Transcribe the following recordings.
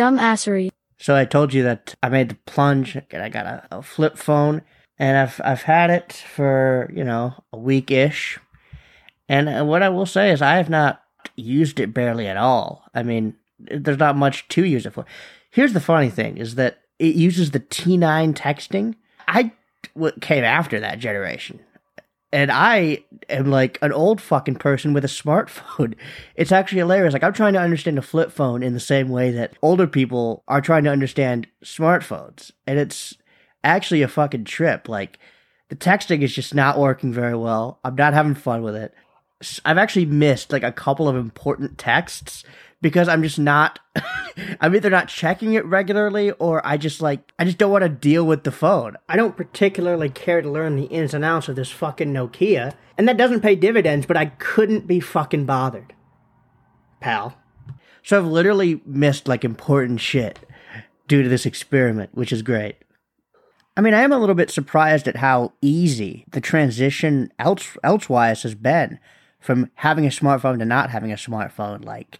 Dumbassery. So I told you that I made the plunge and I got a, a flip phone and I've I've had it for you know a week ish, and what I will say is I have not used it barely at all. I mean, there's not much to use it for. Here's the funny thing: is that it uses the T9 texting. I came after that generation, and I am like an old fucking person with a smartphone. It's actually hilarious. Like I'm trying to understand a flip phone in the same way that older people are trying to understand smartphones, and it's actually a fucking trip. Like the texting is just not working very well. I'm not having fun with it. I've actually missed like a couple of important texts because I'm just not I'm either not checking it regularly or I just like I just don't want to deal with the phone. I don't particularly care to learn the ins and outs of this fucking Nokia, and that doesn't pay dividends, but I couldn't be fucking bothered. Pal. So I've literally missed like important shit due to this experiment, which is great. I mean, I am a little bit surprised at how easy the transition else elsewise has been from having a smartphone to not having a smartphone. Like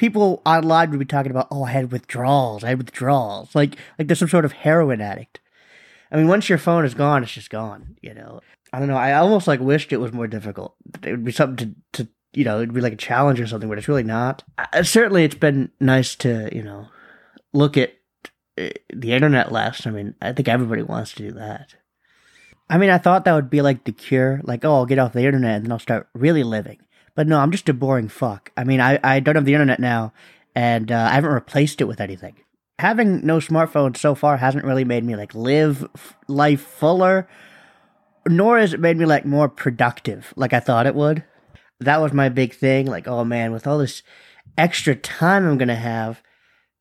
people online would be talking about, oh, I had withdrawals, I had withdrawals, like like there's some sort of heroin addict. I mean, once your phone is gone, it's just gone. You know, I don't know. I almost like wished it was more difficult. It would be something to to you know, it'd be like a challenge or something, but it's really not. Certainly, it's been nice to you know look at uh, the internet less. I mean, I think everybody wants to do that. I mean, I thought that would be like the cure, like, oh, I'll get off the internet and then I'll start really living. But no, I'm just a boring fuck. I mean, I, I don't have the internet now, and uh, I haven't replaced it with anything. Having no smartphone so far hasn't really made me like live f- life fuller, nor has it made me like more productive like I thought it would. That was my big thing. Like, oh man, with all this extra time I'm gonna have,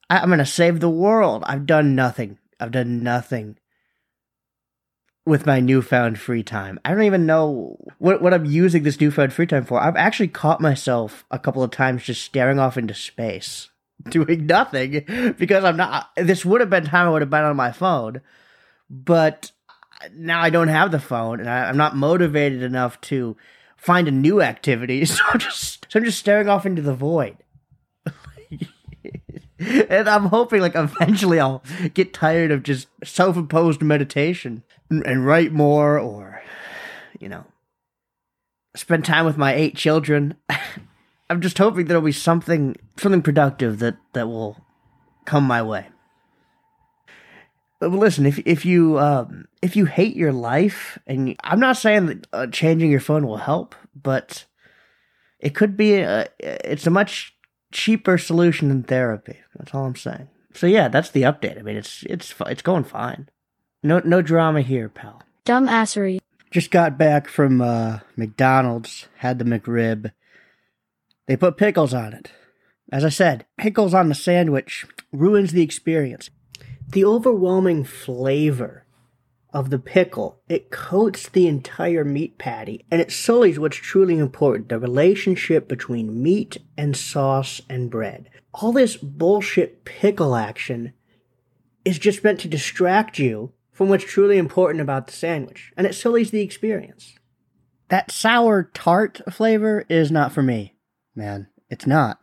I- I'm gonna save the world. I've done nothing. I've done nothing with my newfound free time. I don't even know what what I'm using this newfound free time for. I've actually caught myself a couple of times just staring off into space, doing nothing because I'm not. This would have been time I would have been on my phone, but now I don't have the phone and I, am not motivated enough to find a new activity. So I'm just so I'm just staring off into the void. and I'm hoping like eventually I'll get tired of just self-imposed meditation and write more or you know spend time with my eight children. I'm just hoping there'll be something something productive that that will come my way. But listen if if you um, if you hate your life and you, i'm not saying that uh, changing your phone will help but it could be a, it's a much cheaper solution than therapy that's all i'm saying so yeah that's the update i mean it's it's it's going fine no, no drama here, pal. Dumbassery. Just got back from uh, McDonald's. Had the McRib. They put pickles on it. As I said, pickles on the sandwich ruins the experience. The overwhelming flavor of the pickle, it coats the entire meat patty, and it sullies what's truly important, the relationship between meat and sauce and bread. All this bullshit pickle action is just meant to distract you from what's truly important about the sandwich, and it sullies the experience. That sour tart flavor is not for me, man. It's not.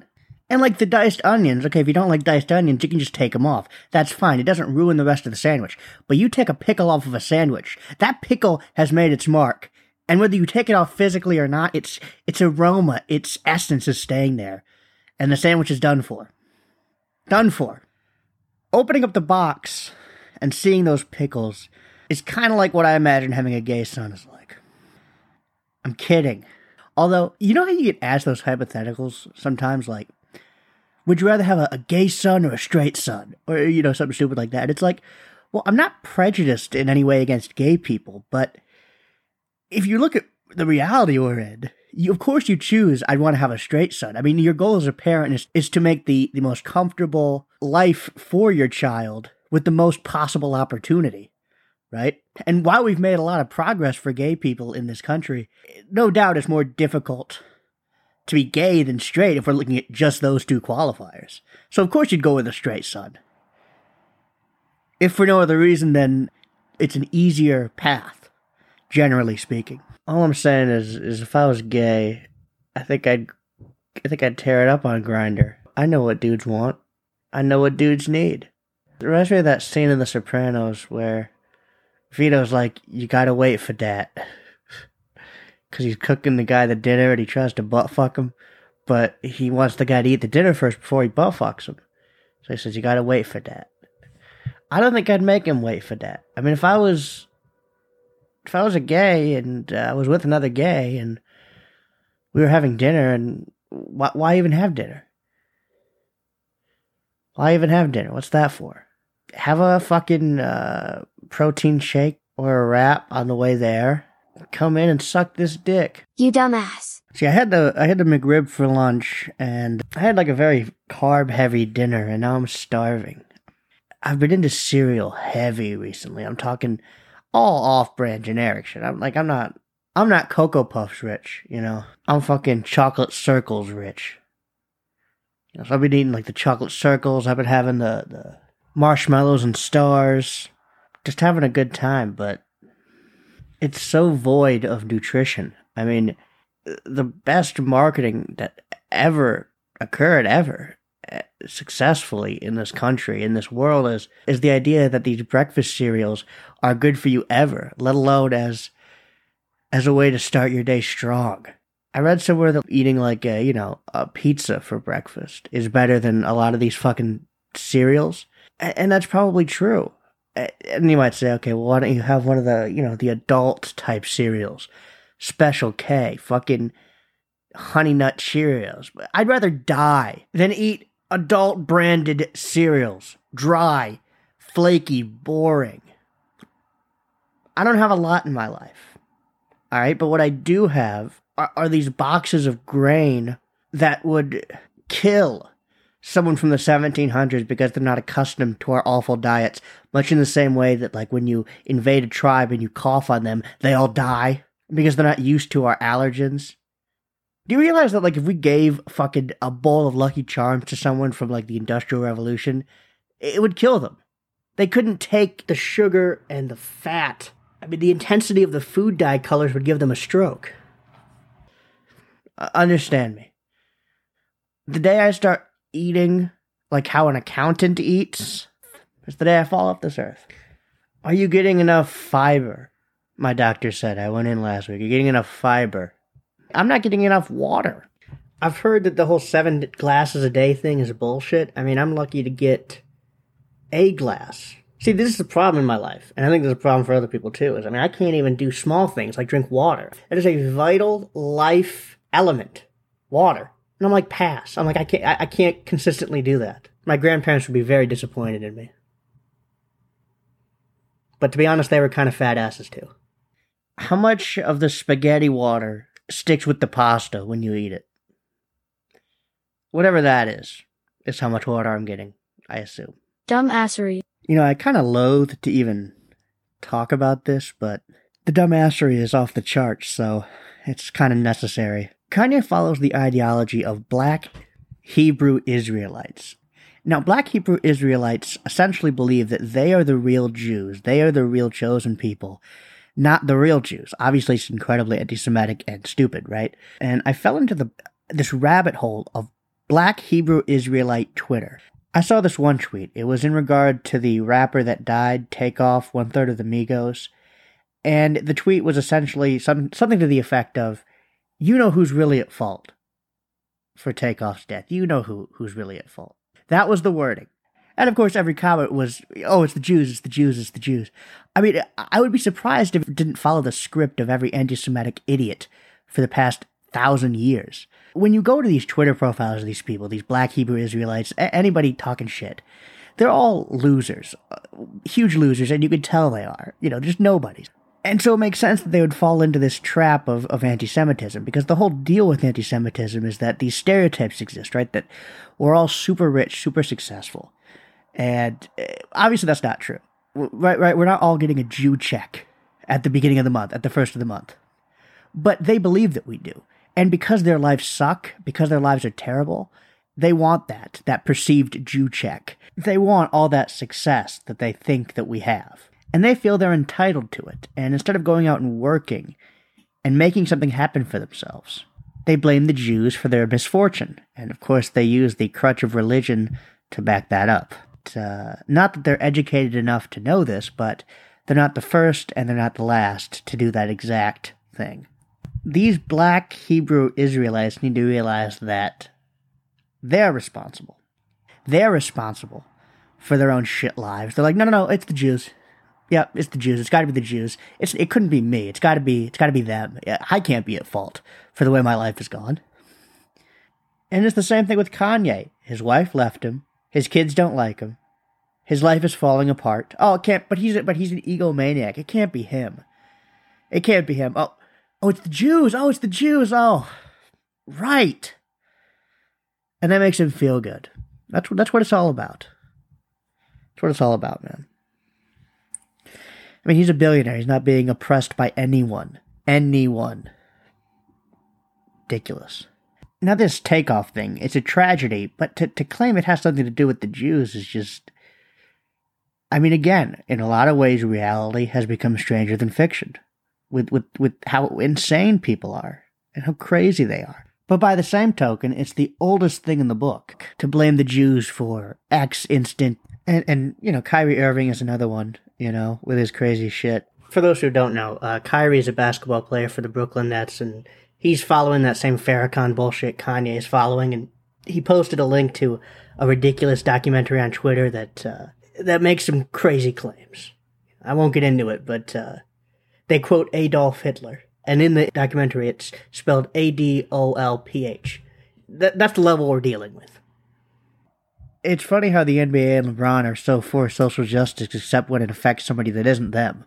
And like the diced onions, okay, if you don't like diced onions, you can just take them off. That's fine. It doesn't ruin the rest of the sandwich. But you take a pickle off of a sandwich, that pickle has made its mark. And whether you take it off physically or not, its its aroma, its essence is staying there. And the sandwich is done for. Done for. Opening up the box and seeing those pickles is kind of like what I imagine having a gay son is like. I'm kidding. Although, you know how you get asked those hypotheticals sometimes, like, would you rather have a, a, gay son or a straight son? Or, you know, something stupid like that. It's like, well, I'm not prejudiced in any way against gay people, but if you look at the reality we're in, you, of course you choose, I'd want to have a straight son. I mean, your goal as a parent is, is to make the, the most comfortable life for your child with the most possible opportunity, right? And while we've made a lot of progress for gay people in this country, no doubt it's more difficult to be gay than straight if we're looking at just those two qualifiers. So of course you'd go with a straight son. If for no other reason than it's an easier path, generally speaking. All I'm saying is is if I was gay, I think I'd I think I'd tear it up on Grindr. I know what dudes want. I know what dudes need. It reminds me of that scene in The Sopranos where Vito's like, you gotta wait for that. Because he's cooking the guy the dinner and he tries to butt fuck him, but he wants the guy to eat the dinner first before he butt fucks him. So he says, you gotta wait for that. I don't think I'd make him wait for that. I mean, if I was, if I was a gay and uh, I was with another gay and we were having dinner and why, why even have dinner? Why even have dinner? What's that for? Have a fucking uh, protein shake or a wrap on the way there. Come in and suck this dick. You dumbass. See, I had the I had the McRib for lunch, and I had like a very carb heavy dinner, and now I'm starving. I've been into cereal heavy recently. I'm talking all off brand generic shit. I'm like I'm not I'm not Cocoa Puffs rich, you know. I'm fucking chocolate circles rich. You know, so I've been eating like the chocolate circles. I've been having the, the marshmallows and stars. Just having a good time, but it's so void of nutrition. I mean, the best marketing that ever occurred ever eh, successfully in this country in this world is is the idea that these breakfast cereals are good for you ever let alone as as a way to start your day strong i read somewhere that eating like a you know a pizza for breakfast is better than a lot of these fucking cereals and that's probably true and you might say, okay, well, why don't you have one of the, you know, the adult type cereals? Special K, fucking Honey Nut Cheerios. I'd rather die than eat adult branded cereals. Dry, flaky, boring. I don't have a lot in my life. All right, but what I do have are, are these boxes of grain that would kill someone from the 1700s because they're not accustomed to our awful diets, much in the same way that, like, when you invade a tribe and you cough on them, they all die because they're not used to our allergens. Do you realize that, like, if we gave fucking a bowl of Lucky Charms to someone from, like, the Industrial Revolution, it would kill them? They couldn't take the sugar and the fat. I mean, the intensity of the food dye colors would give them a stroke. Uh, understand me. The day I start eating like how an accountant eats is the day I fall off this earth. Are you getting enough fiber? My doctor said. I went in last week. You're getting enough fiber. I'm not getting enough water. I've heard that the whole seven glasses a day thing is bullshit. I mean, I'm lucky to get a glass. See, this is a problem in my life, and I think there's a problem for other people too. Is I mean, I can't even do small things like drink water. It is a vital life element. Water. And I'm like, pass. I'm like, I can't, I, I can't consistently do that. My grandparents would be very disappointed in me. But to be honest, they were kind of fat asses too. How much of the spaghetti water sticks with the pasta when you eat it? Whatever that is, is how much water I'm getting, I assume. Dumbassery. You know, I kind of loathe to even talk about this, but the dumbassery is off the charts, so it's kind of necessary. Kanye follows the ideology of black Hebrew Israelites. Now, black Hebrew Israelites essentially believe that they are the real Jews. They are the real chosen people, not the real Jews. Obviously, it's incredibly anti-Semitic and stupid, right? And I fell into the this rabbit hole of black Hebrew Israelite Twitter. I saw this one tweet. It was in regard to the rapper that died, Takeoff, one third of the Migos. And the tweet was essentially some, something to the effect of, you know who's really at fault for Takeoff's death. You know who who's really at fault. That was the wording. And of course, every comment was, oh, it's the Jews, it's the Jews, it's the Jews. I mean, I would be surprised if it didn't follow the script of every anti Semitic idiot for the past thousand years. When you go to these Twitter profiles of these people, these black Hebrew Israelites, anybody talking shit, they're all losers, uh, huge losers, and you can tell they are. You know, just nobodies. And so it makes sense that they would fall into this trap of, of anti Semitism because the whole deal with anti Semitism is that these stereotypes exist, right? That we're all super rich, super successful. And eh, obviously that's not true. Right, right. We're not all getting a Jew check at the beginning of the month, at the first of the month. But they believe that we do. And because their lives suck, because their lives are terrible, they want that, that perceived Jew check. They want all that success that they think that we have and they feel they're entitled to it. And instead of going out and working and making something happen for themselves, they blame the Jews for their misfortune. And of course, they use the crutch of religion to back that up. Uh, not that they're educated enough to know this, but they're not the first and they're not the last to do that exact thing. These black Hebrew Israelites need to realize that they're responsible. They're responsible for their own shit lives. They're like, no, no, no, it's the Jews. Yep, it's the Jews. It's got to be the Jews. It's it couldn't be me. It's got to be it's got to be them. I can't be at fault for the way my life has gone. And it's the same thing with Kanye. His wife left him. His kids don't like him. His life is falling apart. Oh, it can't. But he's but he's an egomaniac. It can't be him. It can't be him. Oh, oh, it's the Jews. Oh, it's the Jews. Oh, right. And that makes him feel good. That's that's what it's all about. That's what it's all about, man. I mean, he's a billionaire. He's not being oppressed by anyone. Anyone. Ridiculous. Now, this takeoff thing, it's a tragedy, but to, to claim it has something to do with the Jews is just. I mean, again, in a lot of ways, reality has become stranger than fiction with, with, with how insane people are and how crazy they are. But by the same token, it's the oldest thing in the book to blame the Jews for X instant. And, and you know, Kyrie Irving is another one you know, with his crazy shit. For those who don't know, uh, Kyrie is a basketball player for the Brooklyn Nets, and he's following that same Farrakhan bullshit Kanye is following. And he posted a link to a ridiculous documentary on Twitter that uh, that makes some crazy claims. I won't get into it, but uh, they quote Adolf Hitler, and in the documentary, it's spelled A D O L P H. That, that's the level we're dealing with it's funny how the NBA and LeBron are so for social justice, except when it affects somebody that isn't them.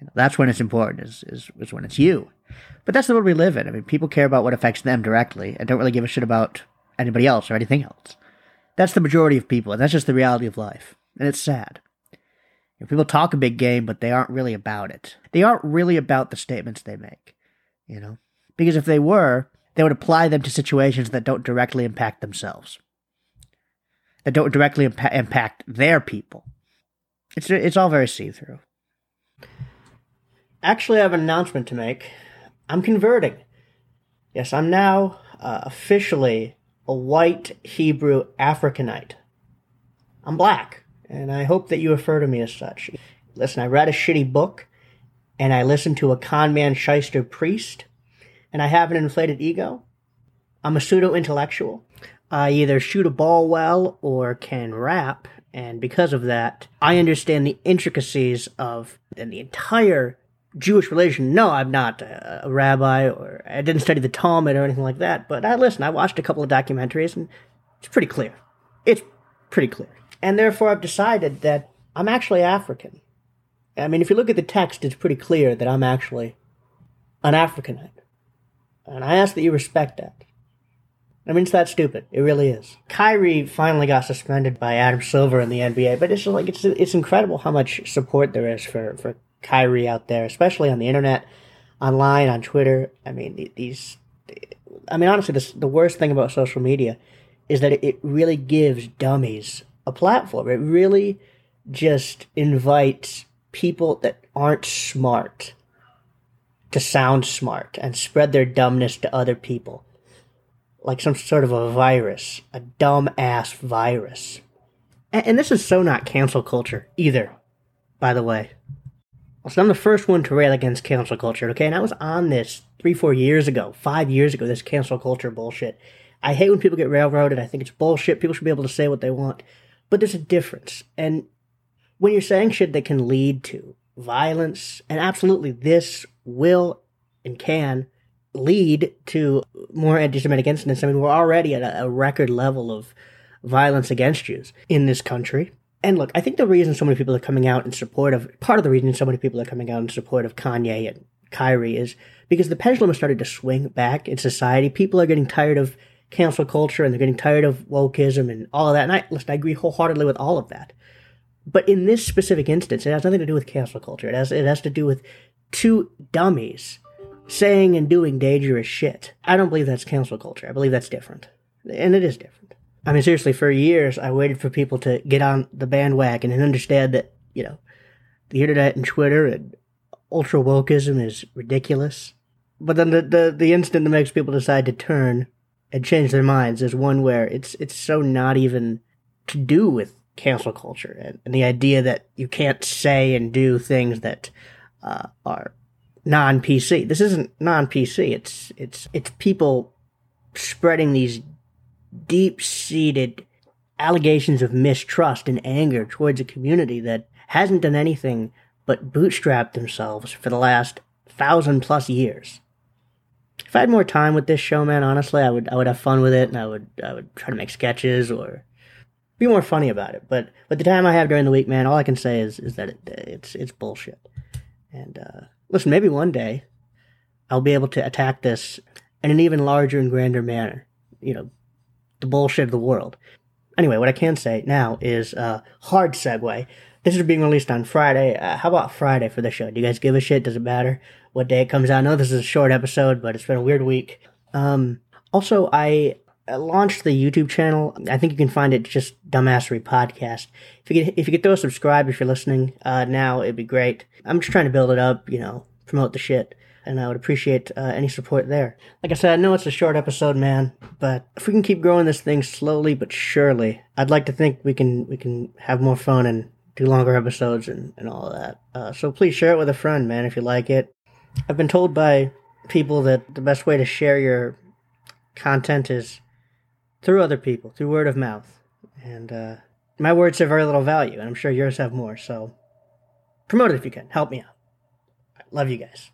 You know, that's when it's important, is, is, is when it's you. But that's the world we live in. I mean, people care about what affects them directly and don't really give a shit about anybody else or anything else. That's the majority of people, and that's just the reality of life. And it's sad. You know, people talk a big game, but they aren't really about it. They aren't really about the statements they make, you know? Because if they were, they would apply them to situations that don't directly impact themselves that don't directly impa- impact their people. It's it's all very see through. Actually, I have an announcement to make. I'm converting. Yes, I'm now uh, officially a white Hebrew Africanite. I'm black, and I hope that you refer to me as such. Listen, I read a shitty book, and I listened to a con man shyster priest, and I have an inflated ego. I'm a pseudo intellectual. I either shoot a ball well or can rap, and because of that, I understand the intricacies of the entire Jewish religion. No, I'm not a, a rabbi, or I didn't study the Talmud or anything like that. But I listen. I watched a couple of documentaries, and it's pretty clear. It's pretty clear, and therefore I've decided that I'm actually African. I mean, if you look at the text, it's pretty clear that I'm actually an Africanite, and I ask that you respect that. I mean, it's that stupid. It really is. Kyrie finally got suspended by Adam Silver in the NBA, but it's like it's it's incredible how much support there is for for Kyrie out there, especially on the internet, online, on Twitter. I mean, these. I mean, honestly, this, the worst thing about social media is that it really gives dummies a platform. It really just invites people that aren't smart to sound smart and spread their dumbness to other people like some sort of a virus, a dumb ass virus. And, and, this is so not cancel culture either, by the way. So I'm the first one to rail against cancel culture, okay? And I was on this three, four years ago, five years ago, this cancel culture bullshit. I hate when people get railroaded. I think it's bullshit. People should be able to say what they want. But there's a difference. And when you're saying shit that can lead to violence, and absolutely this will and can lead to more anti-Semitic incidents. I mean, we're already at a, a record level of violence against Jews in this country. And look, I think the reason so many people are coming out in support of part of the reason so many people are coming out in support of Kanye and Kyrie is because the pendulum has started to swing back in society. People are getting tired of cancel culture and they're getting tired of wokeism and all of that. And I listen, I agree wholeheartedly with all of that. But in this specific instance, it has nothing to do with cancel culture. It has it has to do with two dummies saying and doing dangerous shit. I don't believe that's cancel culture. I believe that's different. And it is different. I mean, seriously, for years, I waited for people to get on the bandwagon and understand that, you know, the internet and Twitter and ultra wokeism is ridiculous. But then the, the, the instant that makes people decide to turn and change their minds is one where it's, it's so not even to do with cancel culture and, and the idea that you can't say and do things that uh, are non PC. This isn't non PC. It's it's it's people spreading these deep seated allegations of mistrust and anger towards a community that hasn't done anything but bootstrap themselves for the last thousand plus years. If I had more time with this show, man, honestly, I would I would have fun with it, and I would I would try to make sketches or be more funny about it. But with the time I have during the week, man, all I can say is is that it, it's it's bullshit. And uh, listen, maybe one day I'll be able to attack this in an even larger and grander manner. You know, the bullshit of the world. Anyway, what I can say now is uh, hard segue. This is being released on Friday. Uh, how about Friday for the show? Do you guys give a shit? Does it matter what day it comes out? I know this is a short episode, but it's been a weird week. Um, also, I launched the YouTube channel. I think you can find it just Dumbassery Podcast. If you could, if you could throw a subscribe if you're listening uh, now, it'd be great. I'm just trying to build it up, you know, promote the shit and I would appreciate uh, any support there. Like I said, I know it's a short episode, man, but if we can keep growing this thing slowly but surely, I'd like to think we can we can have more fun and do longer episodes and, and all that. Uh, so please share it with a friend, man, if you like it. I've been told by people that the best way to share your content is through other people, through word of mouth. And uh, my words have very little value, and I'm sure yours have more. So promote it if you can. Help me out. Love you guys.